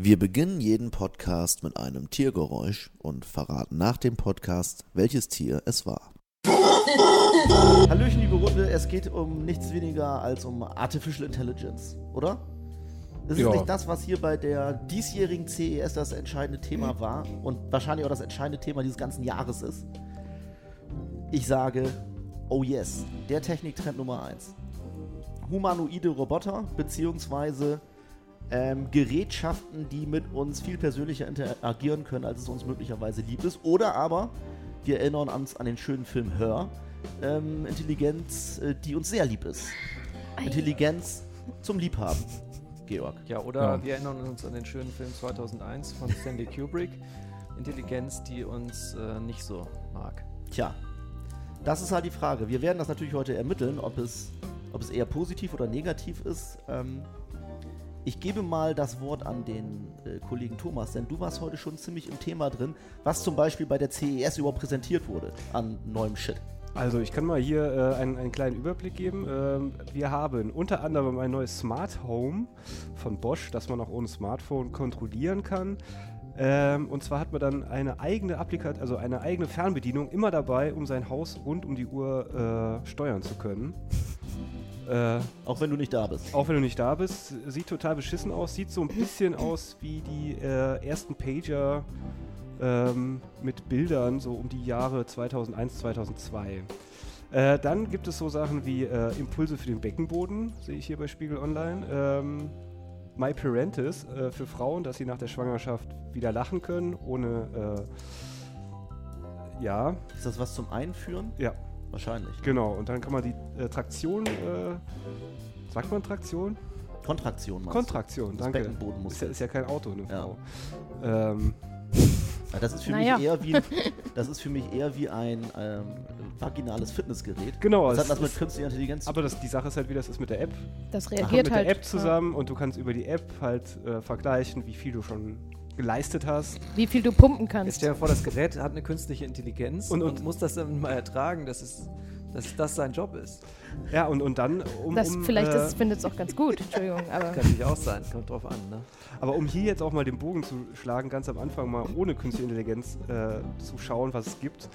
Wir beginnen jeden Podcast mit einem Tiergeräusch und verraten nach dem Podcast, welches Tier es war. Hallöchen, liebe Runde, es geht um nichts weniger als um Artificial Intelligence, oder? Das ist Ja. nicht das, was hier bei der diesjährigen CES das entscheidende Thema war und wahrscheinlich auch das entscheidende Thema dieses ganzen Jahres ist. Ich sage, oh yes, der Techniktrend Nummer 1. Humanoide Roboter beziehungsweise ähm, Gerätschaften, die mit uns viel persönlicher interagieren können, als es uns möglicherweise lieb ist. Oder aber, wir erinnern uns an den schönen Film Hör, ähm, Intelligenz, äh, die uns sehr lieb ist. Intelligenz zum Liebhaben. Georg. Ja, oder Ja. wir erinnern uns an den schönen Film 2001 von Stanley Kubrick. Intelligenz, die uns äh, nicht so mag. Tja, das ist halt die Frage. Wir werden das natürlich heute ermitteln, ob es, ob es eher positiv oder negativ ist. Ähm, ich gebe mal das Wort an den äh, Kollegen Thomas, denn du warst heute schon ziemlich im Thema drin, was zum Beispiel bei der CES überhaupt präsentiert wurde an neuem Shit. Also ich kann mal hier äh, einen, einen kleinen Überblick geben. Ähm, wir haben unter anderem ein neues Smart Home von Bosch, das man auch ohne Smartphone kontrollieren kann. Ähm, und zwar hat man dann eine eigene Applikation, also eine eigene Fernbedienung immer dabei, um sein Haus rund um die Uhr äh, steuern zu können. Äh, Auch wenn du nicht da bist. auch wenn du nicht da bist, sieht total beschissen aus, sieht so ein bisschen aus wie die äh, ersten Pager ähm, mit Bildern, so um die Jahre 2001, 2002. Äh, dann gibt es so Sachen wie äh, Impulse für den Beckenboden, sehe ich hier bei Spiegel Online. Ähm, My Parentis äh, für Frauen, dass sie nach der Schwangerschaft wieder lachen können, ohne. Ja, Ist das was zum Einführen? ja, Wahrscheinlich. genau. Und dann kann man die äh, Traktion. Äh, sagt man Traktion? Kontraktion meinst Kontraktion, Das danke. Ist ja, ist ja kein Auto, eine Ja. Frau. Ähm, du? Ja, das ist für Naja. mich eher wie das ist für mich eher wie ein ähm, vaginales Fitnessgerät. genau, Das hat was mit künstlicher Intelligenz zu aber das, die Sache ist halt, wie das ist mit der App. Das reagiert mit halt. der App zusammen und du kannst über die App halt äh, vergleichen, wie viel du schon geleistet hast. Wie viel du pumpen Jetzt kannst. stell dir vor, das Gerät hat eine künstliche Intelligenz Und- und, und- muss das dann mal ertragen, dass, es, dass das sein Job ist. Ja, und, und dann, um, Das, um, vielleicht äh, findet es auch ganz gut. Entschuldigung, aber Kann natürlich auch sein, kommt drauf an. Ne? aber um hier jetzt auch mal den Bogen zu schlagen, ganz am Anfang mal ohne künstliche Intelligenz äh, zu schauen, was es gibt.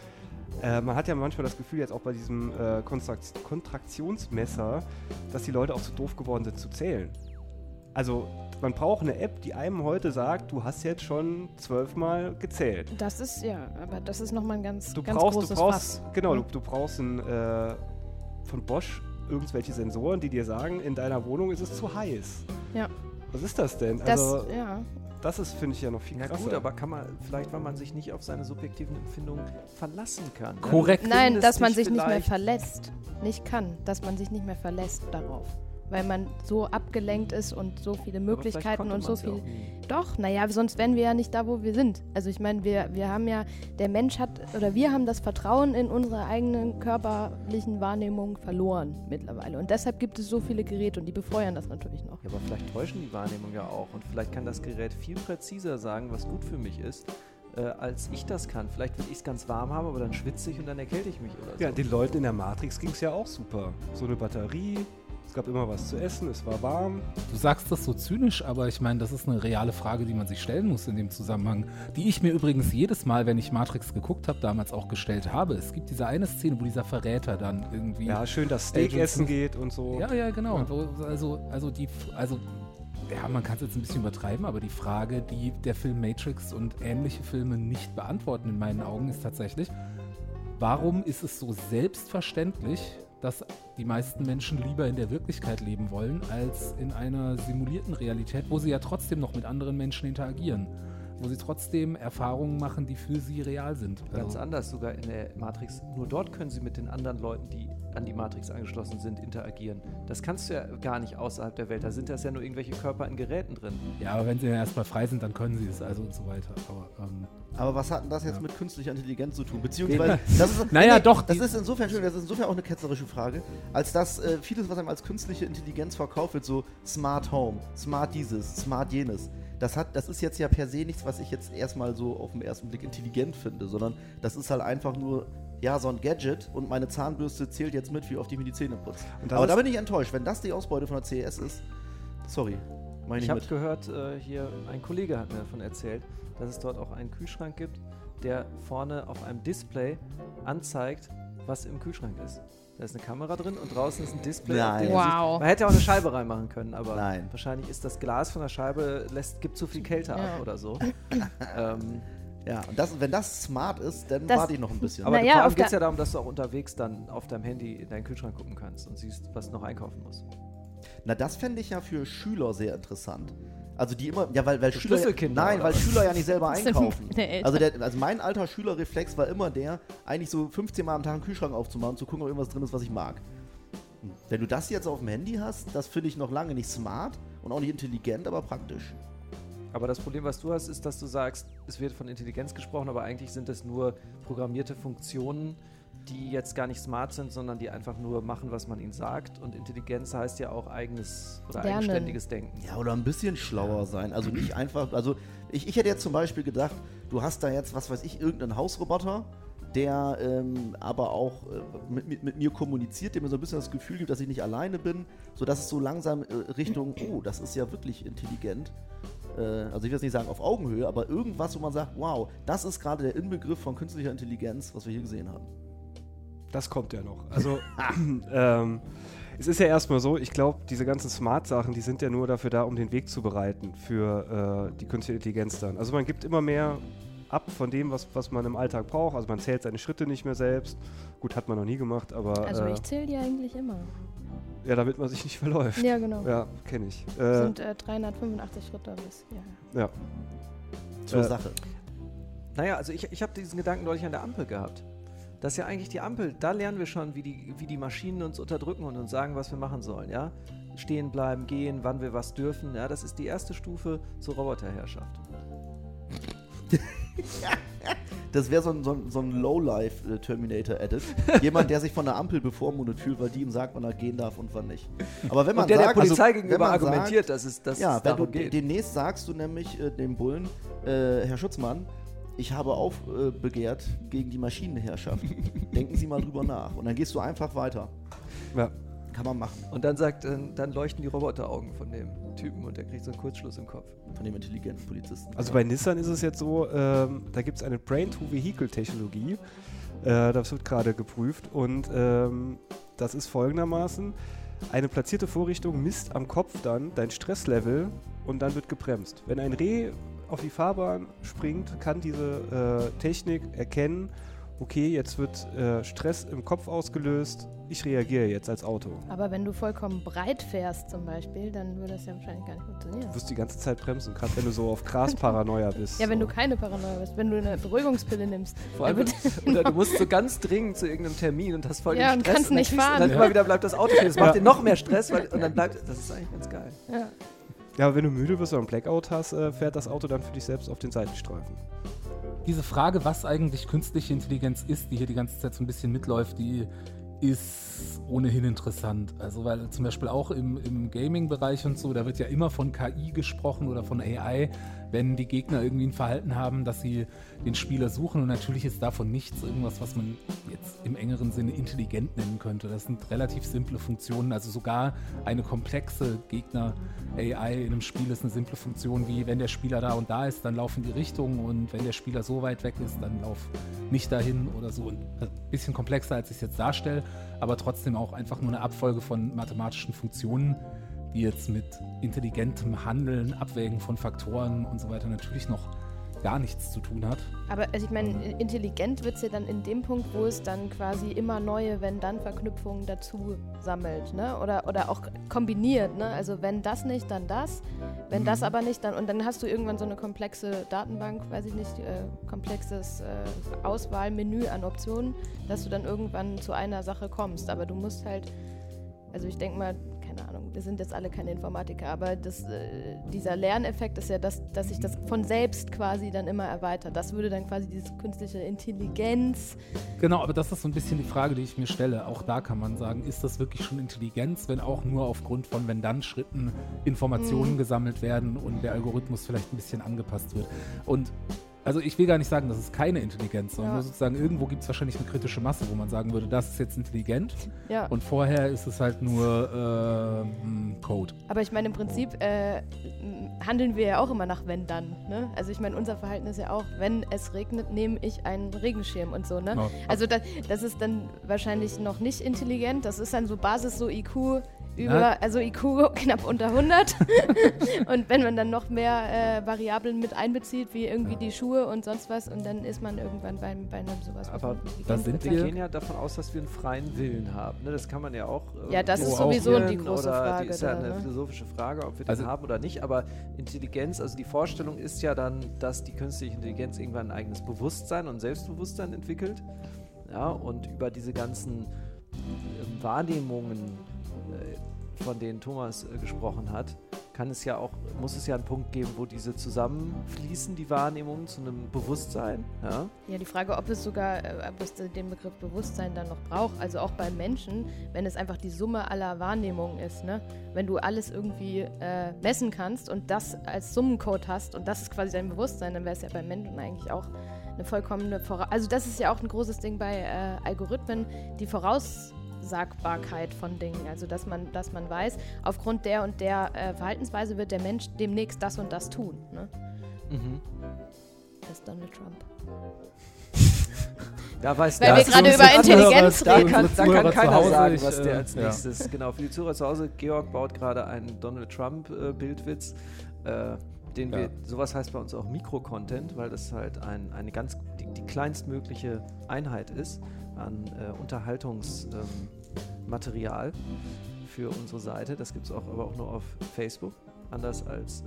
Äh, man hat ja manchmal das Gefühl, jetzt auch bei diesem äh, Kontrakt Kontraktionsmesser, dass die Leute auch zu doof geworden sind zu zählen. Also man braucht eine App, die einem heute sagt, du hast jetzt schon zwölfmal gezählt. das ist ja, aber das ist nochmal ein ganz, Du ganz brauchst, großes du brauchst, Fass. genau, du, Hm? du brauchst ein, äh, von Bosch irgendwelche Sensoren, die dir sagen, in deiner Wohnung ist es zu heiß. Ja. Was ist das denn? Das, also, ja. das ist, finde ich, ja noch viel Ja krasser. gut, aber kann man, vielleicht weil man sich nicht auf seine subjektiven Empfindungen verlassen kann. Korrekt. Nein, dass man sich nicht mehr verlässt. Nicht kann, dass man sich nicht mehr verlässt darauf. Weil man so abgelenkt ist und so viele Möglichkeiten und so ja viel. nie. Doch, naja, sonst wären wir ja nicht da, wo wir sind. Also ich meine, wir, wir haben ja, der Mensch hat, oder wir haben das Vertrauen in unsere eigenen körperlichen Wahrnehmungen verloren mittlerweile. Und deshalb gibt es so viele Geräte und die befeuern das natürlich noch. Ja, aber vielleicht täuschen die Wahrnehmung ja auch. Und vielleicht kann das Gerät viel präziser sagen, was gut für mich ist, äh, als ich das kann. Vielleicht will ich es ganz warm haben, aber dann schwitze ich und dann erkälte ich mich oder so. ja, den Leuten in der Matrix ging es ja auch super. So eine Batterie, es gab immer was zu essen, es war warm. Du sagst das so zynisch, aber ich meine, das ist eine reale Frage, die man sich stellen muss in dem Zusammenhang. Die ich mir übrigens jedes Mal, wenn ich Matrix geguckt habe, damals auch gestellt habe. Es gibt diese eine Szene, wo dieser Verräter dann irgendwie. Ja, schön, dass Steak Agent essen geht und so. Ja, ja, genau. Ja. Also, also die, also ja, man kann es jetzt ein bisschen übertreiben, aber die Frage, die der Film Matrix und ähnliche Filme nicht beantworten in meinen Augen, ist tatsächlich, warum ist es so selbstverständlich, dass die meisten Menschen lieber in der Wirklichkeit leben wollen, als in einer simulierten Realität, wo sie ja trotzdem noch mit anderen Menschen interagieren, wo sie trotzdem Erfahrungen machen, die für sie real sind. Ganz Also- anders sogar in der Matrix. Nur dort können sie mit den anderen Leuten, die an die Matrix angeschlossen sind, interagieren. Das kannst du ja gar nicht außerhalb der Welt. Da sind das ja nur irgendwelche Körper in Geräten drin. Ja, aber wenn sie dann erstmal frei sind, dann können sie es also und so weiter. Aber ähm, Aber was hat denn das jetzt Ja. mit künstlicher Intelligenz zu tun? Beziehungsweise, das ist, Naja, doch, Das ist insofern schön, das ist insofern auch eine ketzerische Frage, als dass äh, vieles, was einem als künstliche Intelligenz verkauft wird, so Smart Home, Smart dieses, Smart jenes, das, hat, das ist jetzt ja per se nichts, was ich jetzt erstmal so auf den ersten Blick intelligent finde, sondern das ist halt einfach nur, ja, so ein Gadget und meine Zahnbürste zählt jetzt mit, wie oft ich mir die Zähne putze. Aber da bin ich enttäuscht, wenn das die Ausbeute von der CES ist. Sorry. Ich Ich habe gehört, äh, hier ein Kollege hat mir davon erzählt, dass es dort auch einen Kühlschrank gibt, der vorne auf einem Display anzeigt, was im Kühlschrank ist. Da ist eine Kamera drin und draußen ist ein Display. Nein. Wow. Sieht, man hätte auch eine Scheibe reinmachen können, aber Nein. wahrscheinlich ist das Glas von der Scheibe, lässt, gibt zu viel Kälte Ja. ab oder so. ähm, Ja, und das, wenn das smart ist, dann Das- warte ich noch ein bisschen. aber Naja, vor allem geht es ja darum, dass du auch unterwegs dann auf deinem Handy in deinen Kühlschrank gucken kannst und siehst, was du noch einkaufen musst. Na, das fände ich ja für Schüler sehr interessant. Also die immer, ja, weil, weil Schüler, Schlüsselkinder, nein, oder weil? Schüler ja nicht selber Das einkaufen. Also, der, also mein alter Schülerreflex war immer der, eigentlich so 15 Mal am Tag einen Kühlschrank aufzumachen, zu gucken, ob irgendwas drin ist, was ich mag. Wenn du das jetzt auf dem Handy hast, das finde ich noch lange nicht smart und auch nicht intelligent, aber praktisch. Aber das Problem, was du hast, ist, dass du sagst, es wird von Intelligenz gesprochen, aber eigentlich sind es nur programmierte Funktionen, die jetzt gar nicht smart sind, sondern die einfach nur machen, was man ihnen sagt. Und Intelligenz heißt ja auch eigenes oder Lernen. eigenständiges Denken. Ja, oder ein bisschen schlauer sein. Also nicht einfach, also ich, ich hätte jetzt zum Beispiel gedacht, du hast da jetzt, was weiß ich, irgendeinen Hausroboter, der ähm, aber auch äh, mit, mit, mit mir kommuniziert, der mir so ein bisschen das Gefühl gibt, dass ich nicht alleine bin, sodass es so langsam äh, Richtung, oh, das ist ja wirklich intelligent. Äh, also ich will jetzt nicht sagen auf Augenhöhe, aber irgendwas, wo man sagt, wow, das ist gerade der Inbegriff von künstlicher Intelligenz, was wir hier gesehen haben. Das kommt ja noch. Also, ähm, es ist ja erstmal so, ich glaube, diese ganzen Smart-Sachen, die sind ja nur dafür da, um den Weg zu bereiten für äh, die künstliche Intelligenz dann. Also man gibt immer mehr ab von dem, was, was man im Alltag braucht. Also man zählt seine Schritte nicht mehr selbst. Gut, hat man noch nie gemacht, aber Also äh, ich zähle die eigentlich immer. ja, damit man sich nicht verläuft. Ja, genau. Ja, kenne ich. Das Äh, sind äh, 385 Schritte bis hier. ja. Zur Äh, Sache. Naja, also ich, ich habe diesen Gedanken neulich an der Ampel gehabt. Das ist ja eigentlich die Ampel, da lernen wir schon, wie die, wie die Maschinen uns unterdrücken und uns sagen, was wir machen sollen, ja? Stehen bleiben, gehen, wann wir was dürfen, ja? Das ist die erste Stufe zur Roboterherrschaft. Das wäre so ein, so ein, so ein Low-Life-Terminator-Edit. Jemand, der sich von der Ampel bevormundet fühlt, weil die ihm sagt, wann er gehen darf und wann nicht. Aber wenn man und der sagt, der Polizei also, gegenüber argumentiert, dass es, dass Sagt, ja, es wenn du darum geht. demnächst sagst du nämlich äh, dem Bullen, äh, Herr Schutzmann, ich habe aufbegehrt äh, gegen die Maschinenherrschaft. Denken Sie mal drüber nach. Und dann gehst du einfach weiter. ja. Kann man machen. Und dann sagt, äh, dann leuchten die Roboteraugen von dem Typen und der kriegt so einen Kurzschluss im Kopf. Von dem intelligenten Polizisten. Also bei Nissan ist es jetzt so, ähm, da gibt es eine Brain-to-Vehicle-Technologie. Äh, das wird gerade geprüft und ähm, das ist folgendermaßen. Eine platzierte Vorrichtung misst am Kopf dann dein Stresslevel und dann wird gebremst. Wenn ein Reh auf die Fahrbahn springt, kann diese äh, Technik erkennen, okay, jetzt wird äh, Stress im Kopf ausgelöst, ich reagiere jetzt als Auto. Aber wenn du vollkommen breit fährst zum Beispiel, dann würde das ja wahrscheinlich gar nicht funktionieren. Du wirst die ganze Zeit bremsen, gerade wenn du so auf Gras-Paranoia bist. Ja, wenn so. du keine Paranoia bist, wenn du eine Beruhigungspille nimmst. Vor allem, oder du musst so ganz dringend zu irgendeinem Termin und hast voll Ja, den und Stress. kannst dann nicht fahren. Und dann Ja. immer wieder bleibt das Auto stehen. Das macht dir noch mehr Stress, weil, und dann bleibt, das ist eigentlich ganz geil. ja. Ja, aber wenn du müde wirst oder einen Blackout hast, äh, fährt das Auto dann für dich selbst auf den Seitenstreifen. Diese Frage, was eigentlich künstliche Intelligenz ist, die hier die ganze Zeit so ein bisschen mitläuft, die ist ohnehin interessant. Also weil zum Beispiel auch im, im Gaming-Bereich und so, da wird ja immer von KI gesprochen oder von AI, wenn die Gegner irgendwie ein Verhalten haben, dass sie den Spieler suchen. Und natürlich ist davon nichts irgendwas, was man jetzt im engeren Sinne intelligent nennen könnte. Das sind relativ simple Funktionen. Also sogar eine komplexe Gegner-AI in einem Spiel ist eine simple Funktion, wie wenn der Spieler da und da ist, dann laufen die Richtungen und wenn der Spieler so weit weg ist, dann lauf nicht dahin oder so. Ein bisschen komplexer, als ich es jetzt darstelle, aber trotzdem auch einfach nur eine Abfolge von mathematischen Funktionen, die jetzt mit intelligentem Handeln, Abwägen von Faktoren und so weiter natürlich noch gar nichts zu tun hat. Aber also ich meine, intelligent wird es ja dann in dem Punkt, wo es dann quasi immer neue Wenn-Dann-Verknüpfungen dazu sammelt, ne? Oder, oder auch kombiniert, ne? Also wenn das nicht, dann das. Wenn das aber nicht, dann und dann hast du irgendwann so eine komplexe Datenbank, weiß ich nicht, äh, komplexes äh, Auswahlmenü an Optionen, dass du dann irgendwann zu einer Sache kommst. Aber du musst halt, also ich denke mal, keine Ahnung, wir sind jetzt alle keine Informatiker, aber das, äh, dieser Lerneffekt ist ja, das, dass sich das von selbst quasi dann immer erweitert. Das würde dann quasi diese künstliche Intelligenz. Genau, aber das ist so ein bisschen die Frage, die ich mir stelle. Auch da kann man sagen, ist das wirklich schon Intelligenz, wenn auch nur aufgrund von Wenn-Dann-Schritten Informationen gesammelt werden und der Algorithmus vielleicht ein bisschen angepasst wird. Und also ich will gar nicht sagen, das ist keine Intelligenz, sondern Ja. nur sozusagen irgendwo gibt es wahrscheinlich eine kritische Masse, wo man sagen würde, das ist jetzt intelligent Ja. und vorher ist es halt nur ähm, Code. Aber ich meine, im Prinzip äh, handeln wir ja auch immer nach wenn dann. Ne? Also ich meine, unser Verhalten ist ja auch, wenn es regnet, nehme ich einen Regenschirm und so. Ne? Genau. Also das, das ist dann wahrscheinlich noch nicht intelligent. Das ist dann so Basis, so IQ über, Ja. also IQ knapp unter 100. und wenn man dann noch mehr äh, Variablen mit einbezieht, wie irgendwie die Schuhe und sonst was, und dann ist man irgendwann bei, bei einem sowas. was Aber da sind. Wir gehen ja davon aus, dass wir einen freien Willen haben. Ne? Das kann man ja auch. äh, Ja, das ist sowieso die große oder Frage Die ist ja da, eine ne? philosophische Frage, ob wir Also- den haben oder nicht. Aber Intelligenz, also die Vorstellung ist ja dann, dass die künstliche Intelligenz irgendwann ein eigenes Bewusstsein und Selbstbewusstsein entwickelt. Ja, und über diese ganzen ähm, Wahrnehmungen, äh, von denen Thomas äh, gesprochen hat, kann es ja auch, muss es ja einen Punkt geben, wo diese zusammenfließen, die Wahrnehmungen zu einem Bewusstsein. Ja? Ja, die Frage, ob es sogar, äh, ob es den Begriff Bewusstsein dann noch braucht, also auch beim Menschen, wenn es einfach die Summe aller Wahrnehmungen ist, ne? Wenn du alles irgendwie äh, messen kannst und das als Summencode hast und das ist quasi dein Bewusstsein, dann wäre es ja beim Menschen eigentlich auch eine vollkommene Voraus... Also das ist ja auch ein großes Ding bei äh, Algorithmen, die Voraussagbarkeit von Dingen, also dass man, dass man weiß, aufgrund der und der äh, Verhaltensweise wird der Mensch demnächst das und das tun, ne? Mhm. Das ist Donald Trump. Da weiß Weil wir gerade über Intelligenz Zuhörer- Da reden. kann, da kann keiner Hause, sagen, ich, was der äh, als ja. nächstes. Genau, für die Zuhörer zu Hause, Georg baut gerade einen Donald Trump-Bildwitz. Äh, den Ja. wir, sowas heißt bei uns auch Mikro-Content, weil das halt ein, eine ganz, die, die kleinstmögliche Einheit ist an äh, Unterhaltungsmaterial für unsere Seite. Das gibt es auch aber auch nur auf Facebook, anders als äh,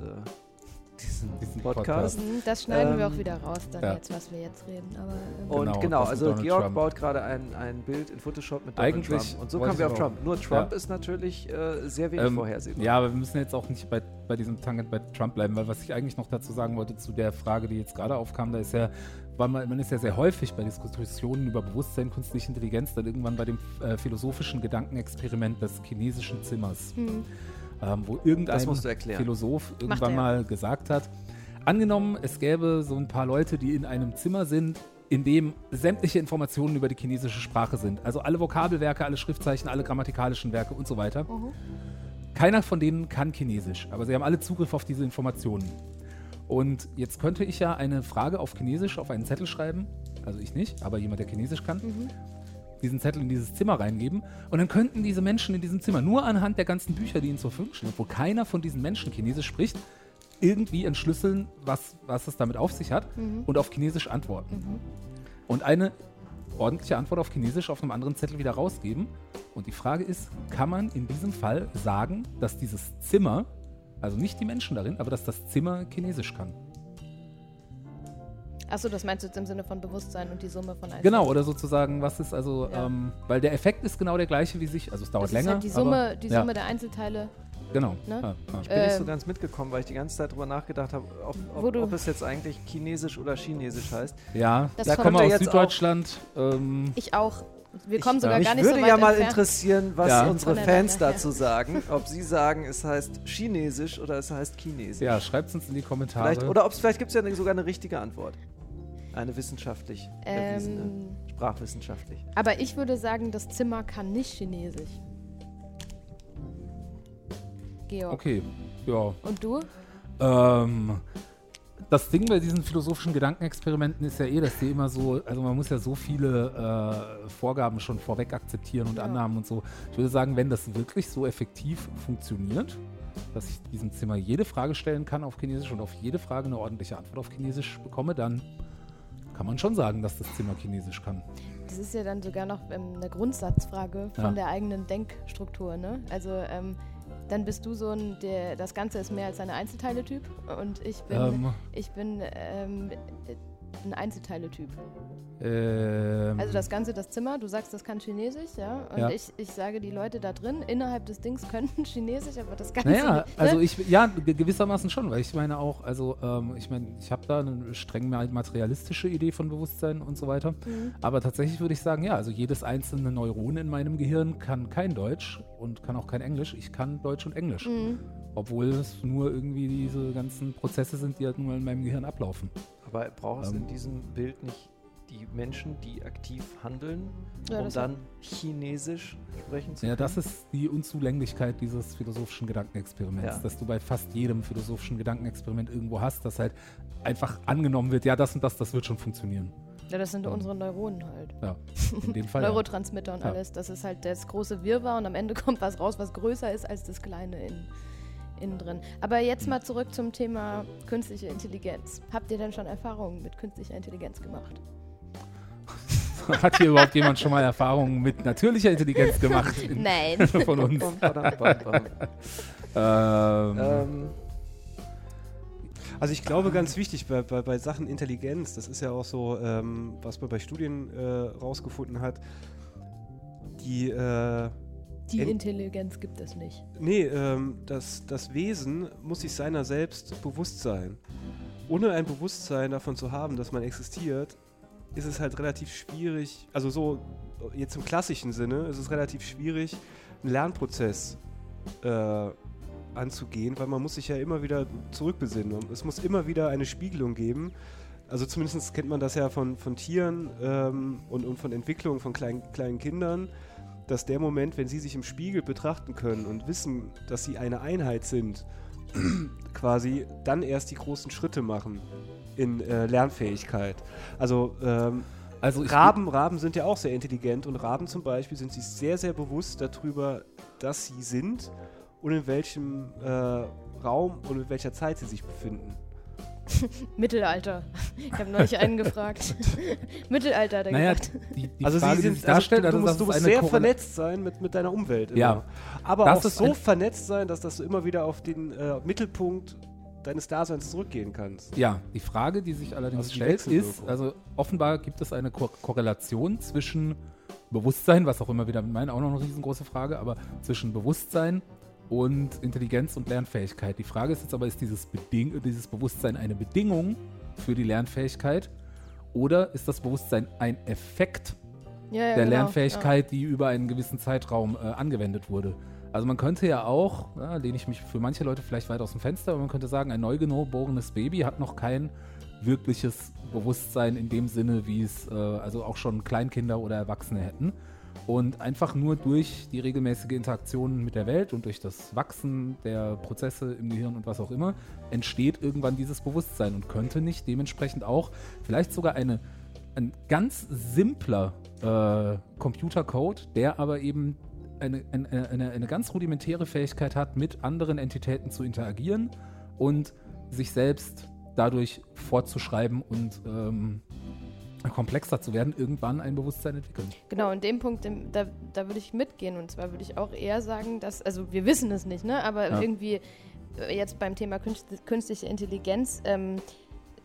diesen, Diesen Podcast. Podcast. Mhm, Das schneiden wir Ähm, auch wieder raus, dann ja. jetzt, was wir jetzt reden. Aber, ähm, Und Genau, genau, also Donald Georg Trump. baut gerade ein, ein Bild in Photoshop mit Donald Eigentlich Trump. Und so kommen wir auf. Trump. Nur Trump Ja. ist natürlich äh, sehr wenig Ähm, vorhersehbar. Ja, aber wir müssen jetzt auch nicht bei, bei diesem Tangent bei Trump bleiben, weil was ich eigentlich noch dazu sagen wollte zu der Frage, die jetzt gerade aufkam, da ist ja, weil man, man ist ja sehr häufig bei Diskussionen über Bewusstsein, künstliche Intelligenz, dann irgendwann bei dem äh, philosophischen Gedankenexperiment des chinesischen Zimmers, hm, ähm, wo irgendein. Philosoph irgendwann mal gesagt hat, angenommen, es gäbe so ein paar Leute, die in einem Zimmer sind, in dem sämtliche Informationen über die chinesische Sprache sind. Also alle Vokabelwerke, alle Schriftzeichen, alle grammatikalischen Werke und so weiter. mhm. Keiner von denen kann Chinesisch, aber sie haben alle Zugriff auf diese Informationen. Und jetzt könnte ich ja eine Frage auf Chinesisch auf einen Zettel schreiben, also ich nicht, aber jemand, der Chinesisch kann, Mhm. diesen Zettel in dieses Zimmer reingeben und dann könnten diese Menschen in diesem Zimmer nur anhand der ganzen Bücher, die ihnen zur Verfügung stehen, wo keiner von diesen Menschen Chinesisch spricht, irgendwie entschlüsseln, was, was es damit auf sich hat Mhm. und auf Chinesisch antworten. Und eine ordentliche Antwort auf Chinesisch auf einem anderen Zettel wieder rausgeben. Und die Frage ist, kann man in diesem Fall sagen, dass dieses Zimmer, also nicht die Menschen darin, aber dass das Zimmer Chinesisch kann? Achso, das meinst du jetzt im Sinne von Bewusstsein und die Summe von einzelnen. Genau, oder sozusagen, was ist also, Ja. ähm, weil der Effekt ist genau der gleiche wie sich, also es dauert Das ist länger. halt die Summe, aber, die ja, Summe der Einzelteile. Genau. ne? Ja, ja. Ich bin nicht so Ähm, ganz mitgekommen, weil ich die ganze Zeit drüber nachgedacht habe, ob, Wo ob, du- ob es jetzt eigentlich Chinesisch oder Chinesisch heißt. ja. Das ich kommt komme ja aus jetzt Süddeutschland. Ähm, Ich auch. Wir kommen Ich- sogar Mich gar nicht würde so weit ja mal entfernt. interessieren, was Ja. unsere Fans dazu sagen. Ob sie sagen, es heißt Chinesisch oder es heißt Chinesisch. ja, schreibt es uns in die Kommentare. Vielleicht, oder ob es vielleicht gibt es ja sogar eine richtige Antwort. Eine wissenschaftlich erwiesene, Ähm, sprachwissenschaftlich. aber ich würde sagen, das Zimmer kann nicht Chinesisch. Georg. okay, ja. Und du? Ähm, das Ding bei diesen philosophischen Gedankenexperimenten ist ja eh, dass die immer so, also man muss ja so viele äh, Vorgaben schon vorweg akzeptieren und Ja. Annahmen und so. Ich würde sagen, wenn das wirklich so effektiv funktioniert, dass ich diesem Zimmer jede Frage stellen kann auf Chinesisch und auf jede Frage eine ordentliche Antwort auf Chinesisch bekomme, dann kann man schon sagen, dass das Zimmer Chinesisch kann. Das ist ja dann sogar noch ähm, eine Grundsatzfrage von Ja. der eigenen Denkstruktur, ne? Also ähm, dann bist du so ein, der, das Ganze ist mehr als ein Einzelteile-Typ. Und ich bin, Ähm, ich bin ähm, ein Einzelteile-Typ. ähm, Also das Ganze, das Zimmer, du sagst, das kann Chinesisch, ja? Und Ja. Ich, ich sage, die Leute da drin, innerhalb des Dings könnten Chinesisch, aber das Ganze Naja, nicht, ne? also ich, ja, ge- gewissermaßen schon, weil ich meine auch, also ähm, ich meine, ich habe da eine streng ma- materialistische Idee von Bewusstsein und so weiter. Mhm. Aber tatsächlich würde ich sagen, ja, also jedes einzelne Neuron in meinem Gehirn kann kein Deutsch und kann auch kein Englisch. Ich kann Deutsch und Englisch. Mhm. Obwohl es nur irgendwie diese ganzen Prozesse sind, die halt nur in meinem Gehirn ablaufen. Aber braucht es Ähm. in diesem Bild nicht die Menschen, die aktiv handeln, Ja, um dann Chinesisch sprechen zu Ja, können? das ist die Unzulänglichkeit dieses philosophischen Gedankenexperiments, Ja. dass du bei fast jedem philosophischen Gedankenexperiment irgendwo hast, dass halt einfach angenommen wird, ja, das und das, das wird schon funktionieren. Ja, das sind unsere Neuronen halt. Ja, in dem Fall. ja. Neurotransmitter und Ja. alles. Das ist halt das große Wirrwarr und am Ende kommt was raus, was größer ist als das kleine in, innen drin. Aber jetzt mal zurück zum Thema künstliche Intelligenz. Habt ihr denn schon Erfahrungen mit künstlicher Intelligenz gemacht? Hat hier überhaupt jemand schon mal Erfahrungen mit natürlicher Intelligenz gemacht? Nein. Von uns. Ähm, ähm, Also ich glaube, ganz wichtig bei, bei, bei Sachen Intelligenz, das ist ja auch so, ähm, was man bei Studien äh, rausgefunden hat, die, äh, Die In- Intelligenz gibt es nicht. nee, ähm, das, das Wesen muss sich seiner selbst bewusst sein. Ohne ein Bewusstsein davon zu haben, dass man existiert, ist es halt relativ schwierig, also so jetzt im klassischen Sinne, ist es relativ schwierig, einen Lernprozess äh, anzugehen, weil man muss sich ja immer wieder zurückbesinnen es muss immer wieder eine Spiegelung geben. Also zumindest kennt man das ja von, von Tieren ähm, und, und von Entwicklung von kleinen, kleinen Kindern, dass der Moment, wenn sie sich im Spiegel betrachten können und wissen, dass sie eine Einheit sind, quasi dann erst die großen Schritte machen in äh, Lernfähigkeit. Also ähm, also Raben, Raben sind ja auch sehr intelligent und Raben zum Beispiel sind sich sehr, sehr bewusst darüber, dass sie sind und in welchem äh, Raum und in welcher Zeit sie sich befinden. Mittelalter. Ich habe neulich einen gefragt. Mittelalter, hat er naja, gesagt. die, die also Frage, sie sind, darstellt, also du, also, musst, du musst sehr Korrela- vernetzt sein mit, mit deiner Umwelt. Immer. Ja. Aber Das auch ist so vernetzt sein, dass, dass du immer wieder auf den äh, Mittelpunkt deines Daseins zurückgehen kannst. Ja, die Frage, die sich allerdings Also die stellt, ist, also offenbar gibt es eine Ko Korrelation zwischen Bewusstsein, was auch immer wieder mit meinen auch noch eine riesengroße Frage, aber zwischen Bewusstsein und Intelligenz und Lernfähigkeit. Die Frage ist jetzt aber, ist dieses, Beding dieses Bewusstsein eine Bedingung für die Lernfähigkeit oder ist das Bewusstsein ein Effekt Ja, ja, der genau, Lernfähigkeit, die über einen gewissen Zeitraum äh, angewendet wurde. Also man könnte ja auch, ja, lehne ich mich für manche Leute vielleicht weit aus dem Fenster, aber man könnte sagen, ein neugeborenes Baby hat noch kein wirkliches Bewusstsein in dem Sinne, wie es äh, also auch schon Kleinkinder oder Erwachsene hätten. Und einfach nur durch die regelmäßige Interaktion mit der Welt und durch das Wachsen der Prozesse im Gehirn und was auch immer, entsteht irgendwann dieses Bewusstsein und könnte nicht dementsprechend auch vielleicht sogar eine, ein ganz simpler äh, Computercode, der aber eben eine, eine, eine, eine ganz rudimentäre Fähigkeit hat, mit anderen Entitäten zu interagieren und sich selbst dadurch fortzuschreiben und ähm, komplexer zu werden, irgendwann ein Bewusstsein entwickeln. Genau, in dem Punkt, dem, da, da würde ich mitgehen. Und zwar würde ich auch eher sagen, dass, also wir wissen es nicht, ne? aber Ja. irgendwie äh, jetzt beim Thema künst, künstliche Intelligenz, ähm,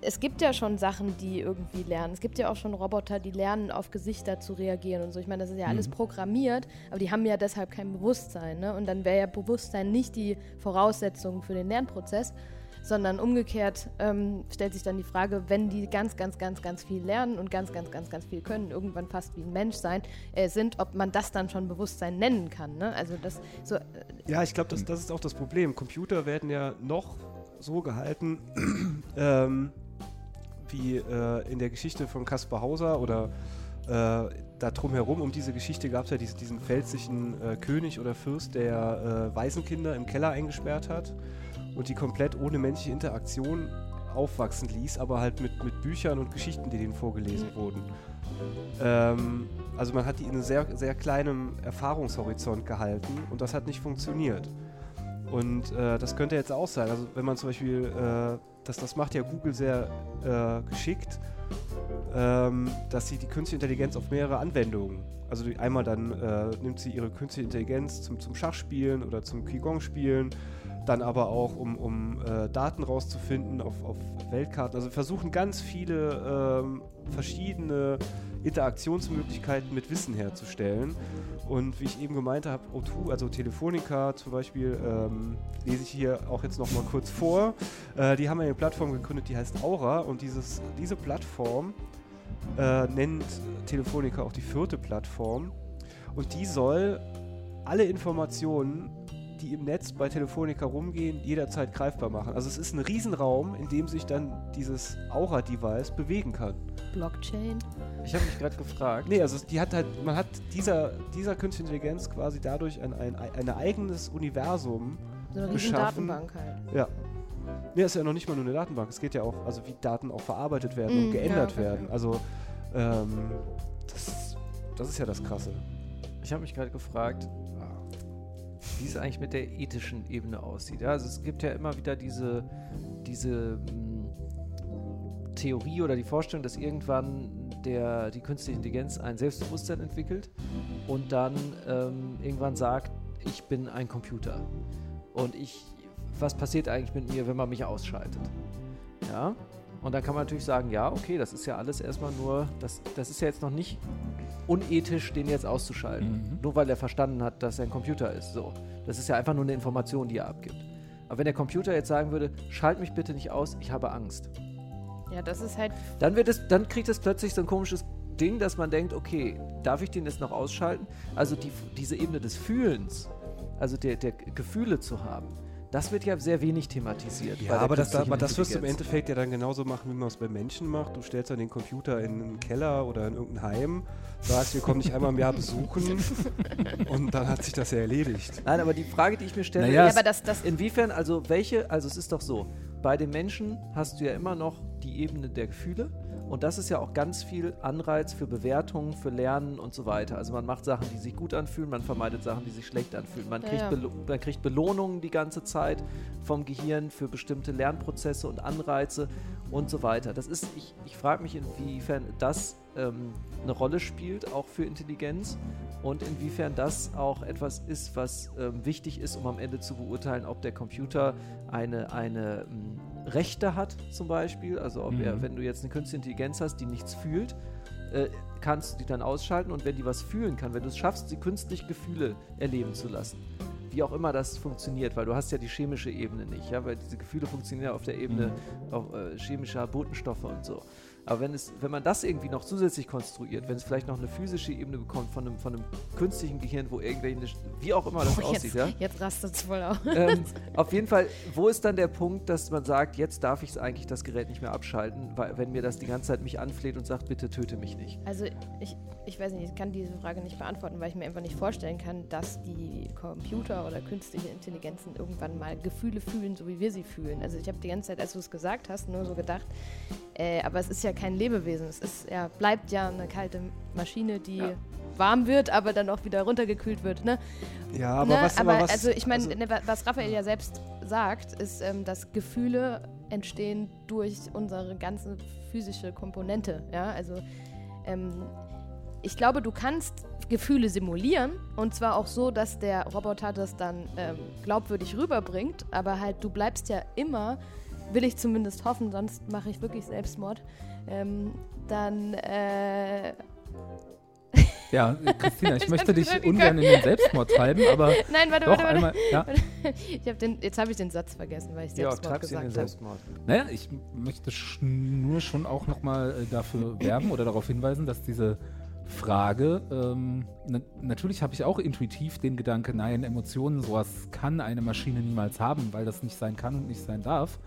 es gibt ja schon Sachen, die irgendwie lernen. Es gibt ja auch schon Roboter, die lernen, auf Gesichter zu reagieren und so. Ich meine, das ist ja alles Mhm. programmiert, aber die haben ja deshalb kein Bewusstsein. Ne? Und dann wäre ja Bewusstsein nicht die Voraussetzung für den Lernprozess, sondern umgekehrt ähm, stellt sich dann die Frage, wenn die ganz, ganz, ganz, ganz viel lernen und ganz, ganz, ganz, ganz viel können, irgendwann fast wie ein Mensch sein, äh, sind, ob man das dann schon Bewusstsein nennen kann. Ne? Also das so, äh, Ja, ich glaube, das, das ist auch das Problem. Computer werden ja noch so gehalten, ähm, wie äh, in der Geschichte von Caspar Hauser oder äh, da drumherum, um diese Geschichte gab es ja diesen, diesen pfälzischen äh, König oder Fürst, der äh, Waisenkinder im Keller eingesperrt hat und die komplett ohne menschliche Interaktion aufwachsen ließ, aber halt mit, mit Büchern und Geschichten, die denen vorgelesen Mhm. wurden. Ähm, also man hat die in einem sehr, sehr kleinem Erfahrungshorizont gehalten und das hat nicht funktioniert. Und äh, das könnte jetzt auch sein. Also wenn man zum Beispiel, äh, das, das macht ja Google sehr äh, geschickt, ähm, dass sie die künstliche Intelligenz auf mehrere Anwendungen, also einmal dann äh, nimmt sie ihre künstliche Intelligenz zum, zum Schachspielen oder zum Qigong-Spielen, dann aber auch um, um äh, Daten rauszufinden auf, auf Weltkarten. Also versuchen ganz viele ähm, verschiedene Interaktionsmöglichkeiten mit Wissen herzustellen. Und wie ich eben gemeint habe, O2, also Telefonica zum Beispiel, ähm, lese ich hier auch jetzt noch mal kurz vor. Äh, die haben eine Plattform gegründet, die heißt Aura. Und dieses, diese Plattform äh, nennt Telefonica auch die vierte Plattform. Und die soll alle Informationen, die im Netz bei Telefonica rumgehen, jederzeit greifbar machen. Also es ist ein Riesenraum, in dem sich dann dieses Aura-Device bewegen kann. Blockchain. Ich habe mich gerade gefragt. Nee, also die hat halt, man hat dieser, dieser künstliche Intelligenz quasi dadurch ein, ein, ein eigenes Universum. So eine riesen Geschaffen. Datenbank halt. Ja. Nee, ist ja noch nicht mal nur eine Datenbank. Es geht ja auch, also wie Daten auch verarbeitet werden und Mm, geändert ja, okay. werden. Also ähm, das, das ist ja das Krasse. Ich habe mich gerade gefragt, wie es eigentlich mit der ethischen Ebene aussieht. Ja, also es gibt ja immer wieder diese, diese mh, Theorie oder die Vorstellung, dass irgendwann der, die künstliche Intelligenz ein Selbstbewusstsein entwickelt und dann ähm, irgendwann sagt, ich bin ein Computer. Und ich, was passiert eigentlich mit mir, wenn man mich ausschaltet? Ja. Und dann kann man natürlich sagen, ja, okay, das ist ja alles erstmal nur, das, das ist ja jetzt noch nicht unethisch, den jetzt auszuschalten. Mhm. Nur weil er verstanden hat, dass er ein Computer ist. So. Das ist ja einfach nur eine Information, die er abgibt. Aber wenn der Computer jetzt sagen würde, schalt mich bitte nicht aus, ich habe Angst, Ja, das ist halt. dann wird es, dann kriegt es plötzlich so ein komisches Ding, dass man denkt, okay, darf ich den jetzt noch ausschalten? Also die, diese Ebene des Fühlens, also der, der Gefühle zu haben, das wird ja sehr wenig thematisiert. Ja, aber das, aber das wirst du im. Endeffekt ja dann genauso machen, wie man es bei Menschen macht. Du stellst dann den Computer in einen Keller oder in irgendein Heim, sagst, wir kommen dich einmal im Jahr besuchen und dann hat sich das ja erledigt. Nein, aber die Frage, die ich mir stelle, Naja, Ja, ist, aber das, das, Inwiefern, also welche, also es ist doch so, bei den Menschen hast du ja immer noch die Ebene der Gefühle und das ist ja auch ganz viel Anreiz für Bewertungen, für Lernen und so weiter. Also man macht Sachen, die sich gut anfühlen, man vermeidet Sachen, die sich schlecht anfühlen. Man Ja, kriegt, ja. Belo man kriegt Belohnungen die ganze Zeit vom Gehirn für bestimmte Lernprozesse und Anreize und so weiter. Das ist, ich, ich frage mich, inwiefern das ähm, eine Rolle spielt, auch für Intelligenz und inwiefern das auch etwas ist, was ähm, wichtig ist, um am Ende zu beurteilen, ob der Computer eine, eine ähm, Rechte hat, zum Beispiel. Also ob er, Mhm. wenn du jetzt eine künstliche Intelligenz hast, die nichts fühlt, äh, kannst du die dann ausschalten und wenn die was fühlen kann, wenn du es schaffst, sie künstlich Gefühle erleben zu lassen, wie auch immer das funktioniert, weil du hast ja die chemische Ebene nicht, ja, weil diese Gefühle funktionieren ja auf der Ebene auf, äh, chemischer Botenstoffe und so. Aber wenn, es, wenn man das irgendwie noch zusätzlich konstruiert, wenn es vielleicht noch eine physische Ebene bekommt von einem, von einem künstlichen Gehirn, wo irgendwelche, wie auch immer das oh, aussieht, jetzt, ja, jetzt rastet es voll auf. ähm, auf jeden Fall, wo ist dann der Punkt, dass man sagt, jetzt darf ich eigentlich das Gerät nicht mehr abschalten, weil, wenn mir das die ganze Zeit mich anfleht und sagt, bitte töte mich nicht. Also ich, ich weiß nicht, ich kann diese Frage nicht beantworten, weil ich mir einfach nicht vorstellen kann, dass die Computer oder künstliche Intelligenzen irgendwann mal Gefühle fühlen, so wie wir sie fühlen. Also ich habe die ganze Zeit, als du es gesagt hast, nur so gedacht, äh, aber es ist ja kein Lebewesen. Es ist, ja, bleibt ja eine kalte Maschine, die Ja. warm wird, aber dann auch wieder runtergekühlt wird. Ne? Ja, aber ne? was, aber aber was, also ich meine, also- ne, wa- was Raphael ja selbst sagt, ist, ähm, dass Gefühle entstehen durch unsere ganze physische Komponente. Ja, also ähm, ich glaube, du kannst Gefühle simulieren und zwar auch so, dass der Roboter das dann ähm, glaubwürdig rüberbringt, aber halt du bleibst ja immer, will ich zumindest hoffen, sonst mache ich wirklich Selbstmord. Ähm, dann äh, Ja, Christina, ich möchte dich ungern in den Selbstmord treiben, aber nein, warte, doch warte, warte. einmal. Ja. Ich hab den, jetzt habe ich den Satz vergessen, weil ich Ja, Selbstmord in den gesagt habe. Selbstmord. Naja, ich möchte sch nur schon auch nochmal äh, dafür werben oder darauf hinweisen, dass diese Frage, ähm, na natürlich habe ich auch intuitiv den Gedanke, nein, Emotionen, sowas kann eine Maschine niemals haben, weil das nicht sein kann und nicht sein darf.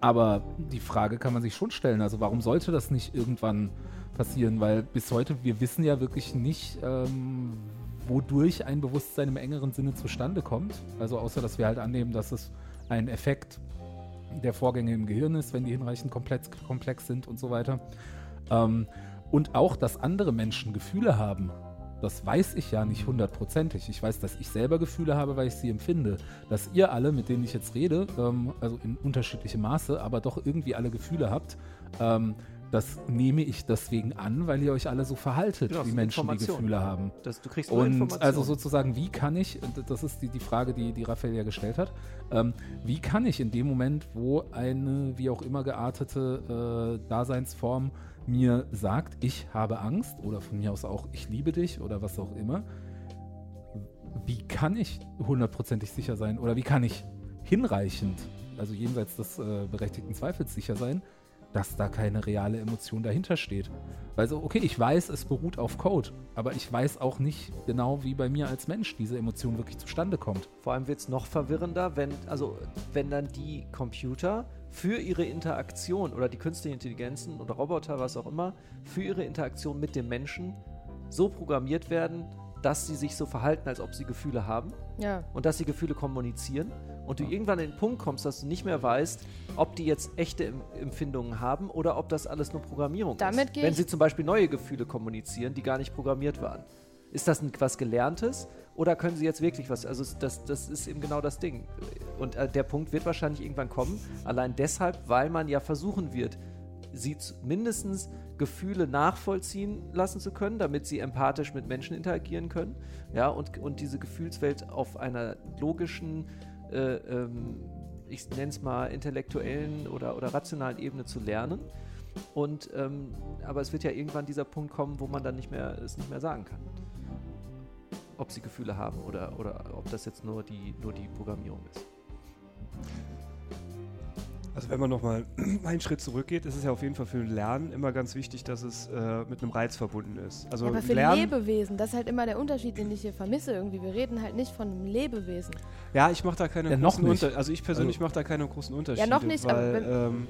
Aber die Frage kann man sich schon stellen, also warum sollte das nicht irgendwann passieren? Weil bis heute, wir wissen ja wirklich nicht, ähm, wodurch ein Bewusstsein im engeren Sinne zustande kommt. Also außer, dass wir halt annehmen, dass es ein Effekt der Vorgänge im Gehirn ist, wenn die hinreichend komplex, komplex sind und so weiter. Ähm, und auch, dass andere Menschen Gefühle haben. Das weiß ich ja nicht hundertprozentig. Ich weiß, dass ich selber Gefühle habe, weil ich sie empfinde. Dass ihr alle, mit denen ich jetzt rede, ähm, also in unterschiedlichem Maße, aber doch irgendwie alle Gefühle habt, ähm, das nehme ich deswegen an, weil ihr euch alle so verhaltet, Genau, wie Menschen, die. Gefühle haben. Das, du kriegst Und Informationen. also sozusagen, wie kann ich, das ist die, die Frage, die, die Raphael ja gestellt hat, ähm, wie kann ich in dem Moment, wo eine wie auch immer geartete äh, Daseinsform mir sagt, ich habe Angst oder von mir aus auch, ich liebe dich oder was auch immer, wie kann ich hundertprozentig sicher sein oder wie kann ich hinreichend, also jenseits des äh, berechtigten Zweifels sicher sein, dass da keine reale Emotion dahinter steht. Weil so, okay, ich weiß, es beruht auf Code, aber ich weiß auch nicht genau, wie bei mir als Mensch diese Emotion wirklich zustande kommt. Vor allem wird es noch verwirrender, wenn, also, wenn dann die Computer für ihre Interaktion oder die künstlichen Intelligenzen oder Roboter, was auch immer, für ihre Interaktion mit dem Menschen so programmiert werden, dass sie sich so verhalten, als ob sie Gefühle haben Ja. und dass sie Gefühle kommunizieren und du irgendwann an den Punkt kommst, dass du nicht mehr weißt, ob die jetzt echte Em- Empfindungen haben oder ob das alles nur Programmierung Damit ist. Wenn sie zum Beispiel neue Gefühle kommunizieren, die gar nicht programmiert waren. Ist das ein, was Gelerntes oder können sie jetzt wirklich was? Also das, das ist eben genau das Ding. Und äh, der Punkt wird wahrscheinlich irgendwann kommen, allein deshalb, weil man ja versuchen wird, sie mindestens Gefühle nachvollziehen lassen zu können, damit sie empathisch mit Menschen interagieren können. Ja, und, und diese Gefühlswelt auf einer logischen, äh, ähm, ich nenne es mal intellektuellen oder, oder rationalen Ebene zu lernen. Und ähm, aber es wird ja irgendwann dieser Punkt kommen, wo man dann nicht mehr es nicht mehr sagen kann. Ob sie Gefühle haben oder, oder ob das jetzt nur die, nur die Programmierung ist. Also wenn man nochmal einen Schritt zurückgeht, ist es ja auf jeden Fall für ein Lernen immer ganz wichtig, dass es äh, mit einem Reiz verbunden ist. Also Ja, aber für Lernen, Lebewesen, das ist halt immer der Unterschied, den ich hier vermisse irgendwie. Wir reden halt nicht von einem Lebewesen. Ja, ich mache da keine Ja, großen nicht. Unter Also ich persönlich Also- mache da keine großen Unterschiede. noch nicht, aber weil, wenn- ähm,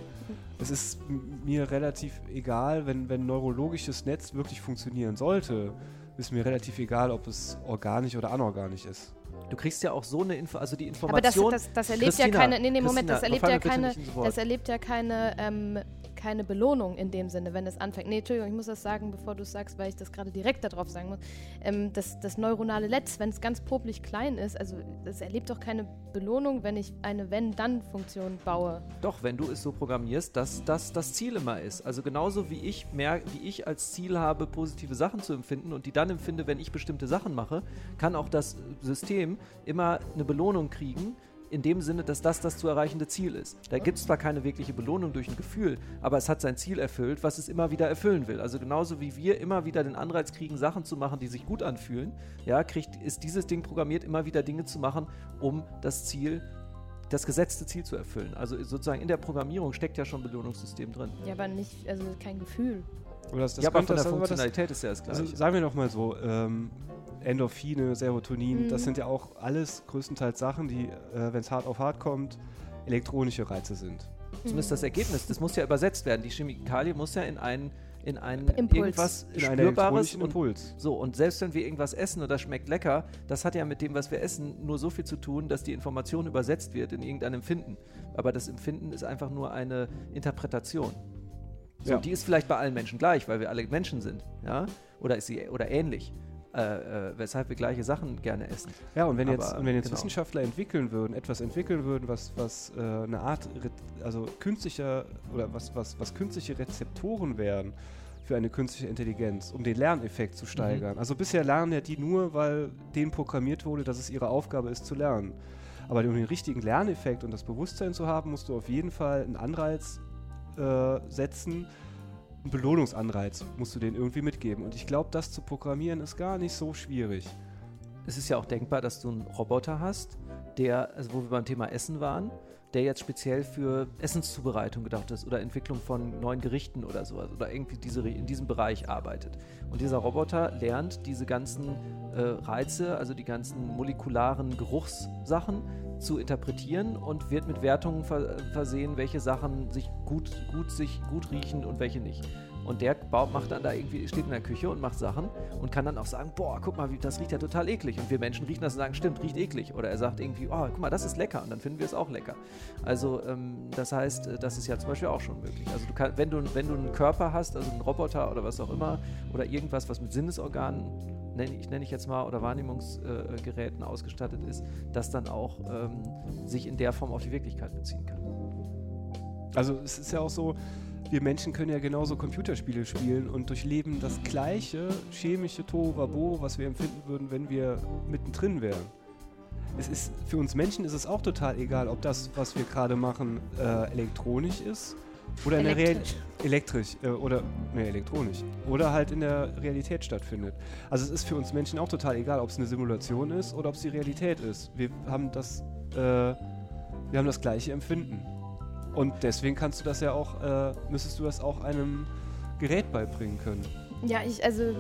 es ist mir relativ egal, wenn, wenn neurologisches Netz wirklich funktionieren sollte, ist mir relativ egal, ob es organisch oder anorganisch ist. Du kriegst ja auch so eine Info, also die Aber das, Information. das, das erlebt ja Christina, keine, nee, nee, Moment, das Christina, erlebt verfall ja keine, das erlebt ja keine, ähm, keine Belohnung in dem Sinne, wenn es anfängt. Nee, Entschuldigung, ich muss das sagen, bevor du es sagst, weil ich das gerade direkt darauf sagen muss. Ähm, das, das neuronale Netz, wenn es ganz popelig klein ist, also das erlebt doch keine Belohnung, wenn ich eine Wenn-Dann-Funktion baue. Doch, wenn du es so programmierst, dass das das Ziel immer ist. Also genauso wie ich merke, wie ich als Ziel habe, positive Sachen zu empfinden und die dann empfinde, wenn ich bestimmte Sachen mache, kann auch das System immer eine Belohnung kriegen. In dem Sinne, dass das das zu erreichende Ziel ist. Da gibt es zwar keine wirkliche Belohnung durch ein Gefühl, aber es hat sein Ziel erfüllt, was es immer wieder erfüllen will. Also genauso wie wir immer wieder den Anreiz kriegen, Sachen zu machen, die sich gut anfühlen, ja, kriegt, ist dieses Ding programmiert, immer wieder Dinge zu machen, um das Ziel das gesetzte Ziel zu erfüllen. Also sozusagen in der Programmierung steckt ja schon ein Belohnungssystem drin. Ja, aber nicht, also kein Gefühl. Oder das, das ja, aber von der aber das, Funktionalität ist ja das Gleiche. Also sagen wir noch mal so, ähm, Endorphine, Serotonin, Mhm. das sind ja auch alles größtenteils Sachen, die, äh, wenn es hart auf hart kommt, elektronische Reize sind. Zumindest das Ergebnis, das muss ja übersetzt werden. Die Chemikalie muss ja in einen, in einen Impuls. irgendwas In Spürbares und Impuls. so, und selbst wenn wir irgendwas essen und das schmeckt lecker, das hat ja mit dem, was wir essen, nur so viel zu tun, dass die Information übersetzt wird in irgendein Empfinden. Aber das Empfinden ist einfach nur eine Interpretation. So, Ja. Die ist vielleicht bei allen Menschen gleich, weil wir alle Menschen sind, ja? Oder ist sie oder ähnlich. Äh, äh, weshalb wir gleiche Sachen gerne essen. Ja, und wenn jetzt, Aber, und wenn jetzt genau. Wissenschaftler entwickeln würden, etwas entwickeln würden, was, was äh, eine Art, also künstlicher oder was, was, was künstliche Rezeptoren wären für eine künstliche Intelligenz, um den Lerneffekt zu steigern. Also bisher lernen ja die nur, weil denen programmiert wurde, dass es ihre Aufgabe ist zu lernen. Aber um den richtigen Lerneffekt und das Bewusstsein zu haben, musst du auf jeden Fall einen Anreiz äh, setzen, einen Belohnungsanreiz musst du denen irgendwie mitgeben. Und ich glaube, das zu programmieren ist gar nicht so schwierig. Es ist ja auch denkbar, dass du einen Roboter hast, der, also wo wir beim Thema Essen waren, der jetzt speziell für Essenszubereitung gedacht ist oder Entwicklung von neuen Gerichten oder sowas oder irgendwie diese, in diesem Bereich arbeitet. Und dieser Roboter lernt diese ganzen äh, Reize, also die ganzen molekularen Geruchssachen zu interpretieren und wird mit Wertungen ver versehen, welche Sachen sich gut, gut, sich gut riechen und welche nicht. Und der baut, macht dann da irgendwie, steht in der Küche und macht Sachen und kann dann auch sagen, boah, guck mal, das riecht ja total eklig. Und wir Menschen riechen das und sagen, stimmt, riecht eklig. Oder er sagt irgendwie, oh, guck mal, das ist lecker. Und dann finden wir es auch lecker. Also ähm, das heißt, äh, das ist ja zum Beispiel auch schon möglich. Also du kann, wenn, du, wenn du einen Körper hast, also einen Roboter oder was auch immer, oder irgendwas, was mit Sinnesorganen, nenn, ich nenne ich jetzt mal, oder Wahrnehmungsgeräten ausgestattet ist, das dann auch ähm, sich in der Form auf die Wirklichkeit beziehen kann. Also es ist ja auch so, wir Menschen können ja genauso Computerspiele spielen und durchleben das gleiche chemische Tohuwabo, was wir empfinden würden, wenn wir mittendrin wären. Es ist, für uns Menschen ist es auch total egal, ob das, was wir gerade machen, äh, elektronisch ist oder in der Real Elektrisch. elektrisch äh, oder ne, elektronisch oder halt in der Realität stattfindet. Also es ist für uns Menschen auch total egal, ob es eine Simulation ist oder ob es die Realität ist. Wir haben das, äh, wir haben das gleiche Empfinden. Und deswegen kannst du das ja auch, äh, müsstest du das auch einem Gerät beibringen können. Ja, ich, also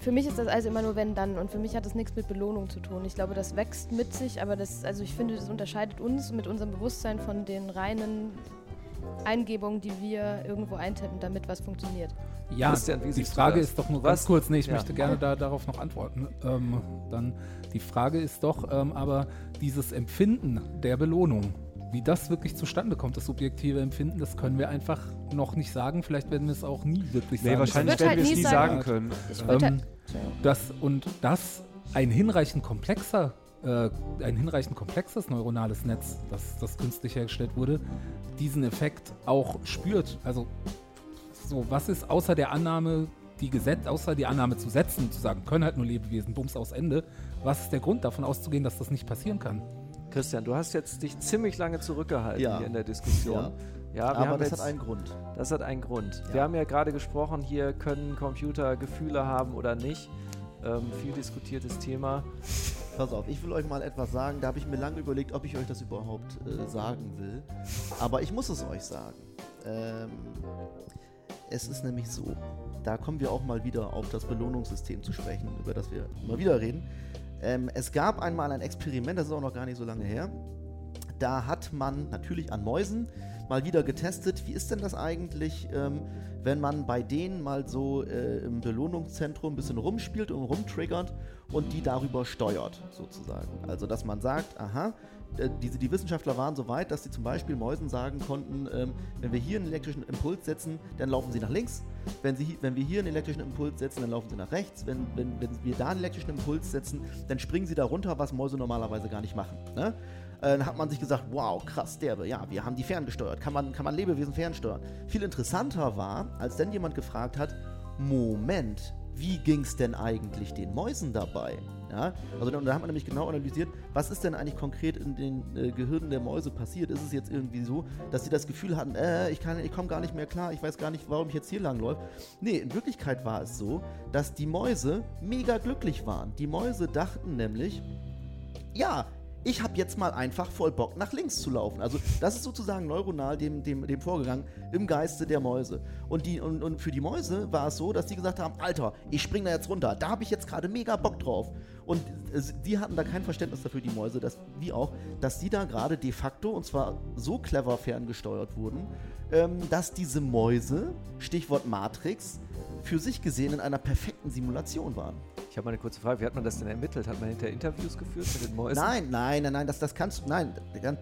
für mich ist das alles immer nur wenn dann und für mich hat das nichts mit Belohnung zu tun. Ich glaube, das wächst mit sich, aber das, also ich finde, das unterscheidet uns mit unserem Bewusstsein von den reinen Eingebungen, die wir irgendwo eintippen, damit was funktioniert. Ja, Christian, wie die Frage ist doch nur Was? ganz kurz, nee, ich Ja. möchte gerne da, darauf noch antworten. Ähm, dann die Frage ist doch, ähm, aber dieses Empfinden der Belohnung, wie das wirklich zustande kommt, das subjektive Empfinden, das können wir einfach noch nicht sagen. Vielleicht werden wir es auch nie wirklich Nee, sagen. wahrscheinlich wird werden halt wir es nie sagen. können. Ähm, das, und das ein hinreichend komplexer, äh, ein hinreichend komplexes neuronales Netz, das, das künstlich hergestellt wurde, diesen Effekt auch spürt. Also so, was ist außer der Annahme, die Gesetz, außer die Annahme zu setzen, zu sagen, können halt nur Lebewesen, Bums aus Ende, was ist der Grund davon auszugehen, dass das nicht passieren kann? Christian, du hast jetzt dich ziemlich lange zurückgehalten Ja. hier in der Diskussion. Ja, wir Aber haben das jetzt, hat einen Grund. das hat einen Grund. Ja. Wir haben ja gerade gesprochen, hier können Computer Gefühle haben oder nicht. Ähm, viel diskutiertes Thema. Pass auf, ich will euch mal etwas sagen. Da habe ich mir lange überlegt, ob ich euch das überhaupt äh, sagen will. Aber ich muss es euch sagen. Ähm, es ist nämlich so, da kommen wir auch mal wieder auf das Belohnungssystem zu sprechen, über das wir immer wieder reden. Ähm, es gab einmal ein Experiment, das ist auch noch gar nicht so lange her. Da hat man natürlich an Mäusen mal wieder getestet, wie ist denn das eigentlich, ähm, wenn man bei denen mal so äh, im Belohnungszentrum ein bisschen rumspielt und rumtriggert und die darüber steuert, sozusagen. Also, dass man sagt, aha, äh, diese, die Wissenschaftler waren so weit, dass sie zum Beispiel Mäusen sagen konnten, ähm, wenn wir hier einen elektrischen Impuls setzen, dann laufen sie nach links. Wenn, sie, wenn wir hier einen elektrischen Impuls setzen, dann laufen sie nach rechts. Wenn, wenn, wenn wir da einen elektrischen Impuls setzen, dann springen sie da runter, was Mäuse normalerweise gar nicht machen. Ne? Äh, Dann hat man sich gesagt, wow, krass, derbe, ja, wir haben die ferngesteuert. Kann man, kann man Lebewesen fernsteuern? Viel interessanter war, als dann jemand gefragt hat, Moment, wie ging es denn eigentlich den Mäusen dabei? Ja, also da, da hat man nämlich genau analysiert, was ist denn eigentlich konkret in den äh, Gehirnen der Mäuse passiert? Ist es jetzt irgendwie so, dass sie das Gefühl hatten, äh, ich, ich komme gar nicht mehr klar, ich weiß gar nicht, warum ich jetzt hier lang läufe? Nee, in Wirklichkeit war es so, dass die Mäuse mega glücklich waren. Die Mäuse dachten nämlich, ja, ich habe jetzt mal einfach voll Bock, nach links zu laufen. Also das ist sozusagen neuronal dem, dem, dem vorgegangen im Geiste der Mäuse. Und, die, und, und für die Mäuse war es so, dass die gesagt haben, Alter, ich spring da jetzt runter, da habe ich jetzt gerade mega Bock drauf. Und die hatten da kein Verständnis dafür, die Mäuse, dass, wie auch, dass die da gerade de facto, und zwar so clever ferngesteuert wurden, ähm, dass diese Mäuse, Stichwort Matrix, für sich gesehen in einer perfekten Simulation waren. Ich habe mal eine kurze Frage. Wie hat man das denn ermittelt? Hat man hinter Interviews geführt mit den Mäusen? Nein, nein, nein, nein, das, das kannst du, nein,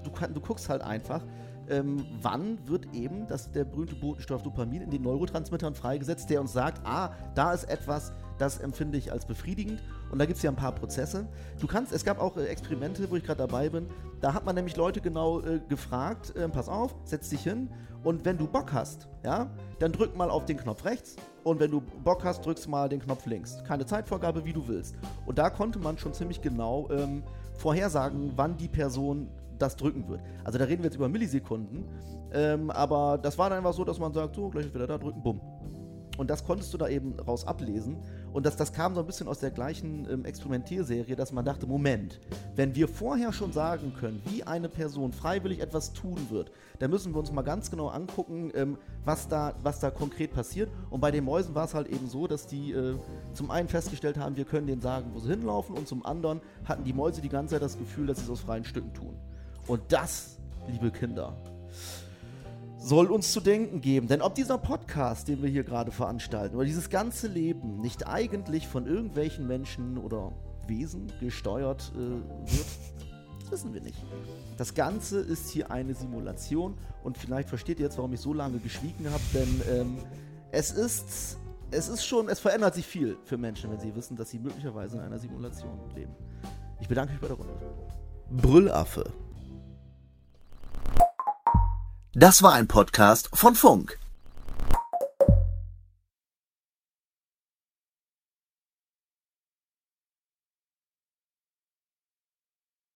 du, kann, du guckst halt einfach, ähm, wann wird eben das, der berühmte Botenstoff Dopamin in den Neurotransmittern freigesetzt, der uns sagt, ah, da ist etwas, das empfinde ich als befriedigend. Und da gibt es ja ein paar Prozesse. Du kannst, es gab auch äh, Experimente, wo ich gerade dabei bin, da hat man nämlich Leute genau äh, gefragt, äh, pass auf, setz dich hin und wenn du Bock hast, ja, dann drück mal auf den Knopf rechts und wenn du Bock hast, drückst mal den Knopf links. Keine Zeitvorgabe, wie du willst. Und da konnte man schon ziemlich genau ähm, vorhersagen, wann die Person das drücken wird. Also da reden wir jetzt über Millisekunden, ähm, aber das war dann einfach so, dass man sagt, so, gleich wieder da drücken, bumm. Und das konntest du da eben raus ablesen. Und das, das kam so ein bisschen aus der gleichen ähm, Experimentierserie, dass man dachte, Moment, wenn wir vorher schon sagen können, wie eine Person freiwillig etwas tun wird, dann müssen wir uns mal ganz genau angucken, ähm, was, da, was da konkret passiert. Und bei den Mäusen war es halt eben so, dass die äh, zum einen festgestellt haben, wir können denen sagen, wo sie hinlaufen, und zum anderen hatten die Mäuse die ganze Zeit das Gefühl, dass sie es aus freien Stücken tun. Und das, liebe Kinder, soll uns zu denken geben. Denn ob dieser Podcast, den wir hier gerade veranstalten, oder dieses ganze Leben nicht eigentlich von irgendwelchen Menschen oder Wesen gesteuert äh, wird, das wissen wir nicht. Das Ganze ist hier eine Simulation und vielleicht versteht ihr jetzt, warum ich so lange geschwiegen habe, denn ähm, es ist. Es ist schon, es verändert sich viel für Menschen, wenn sie wissen, dass sie möglicherweise in einer Simulation leben. Ich bedanke mich bei der Runde. Brüllaffe. Das war ein Podcast von Funk.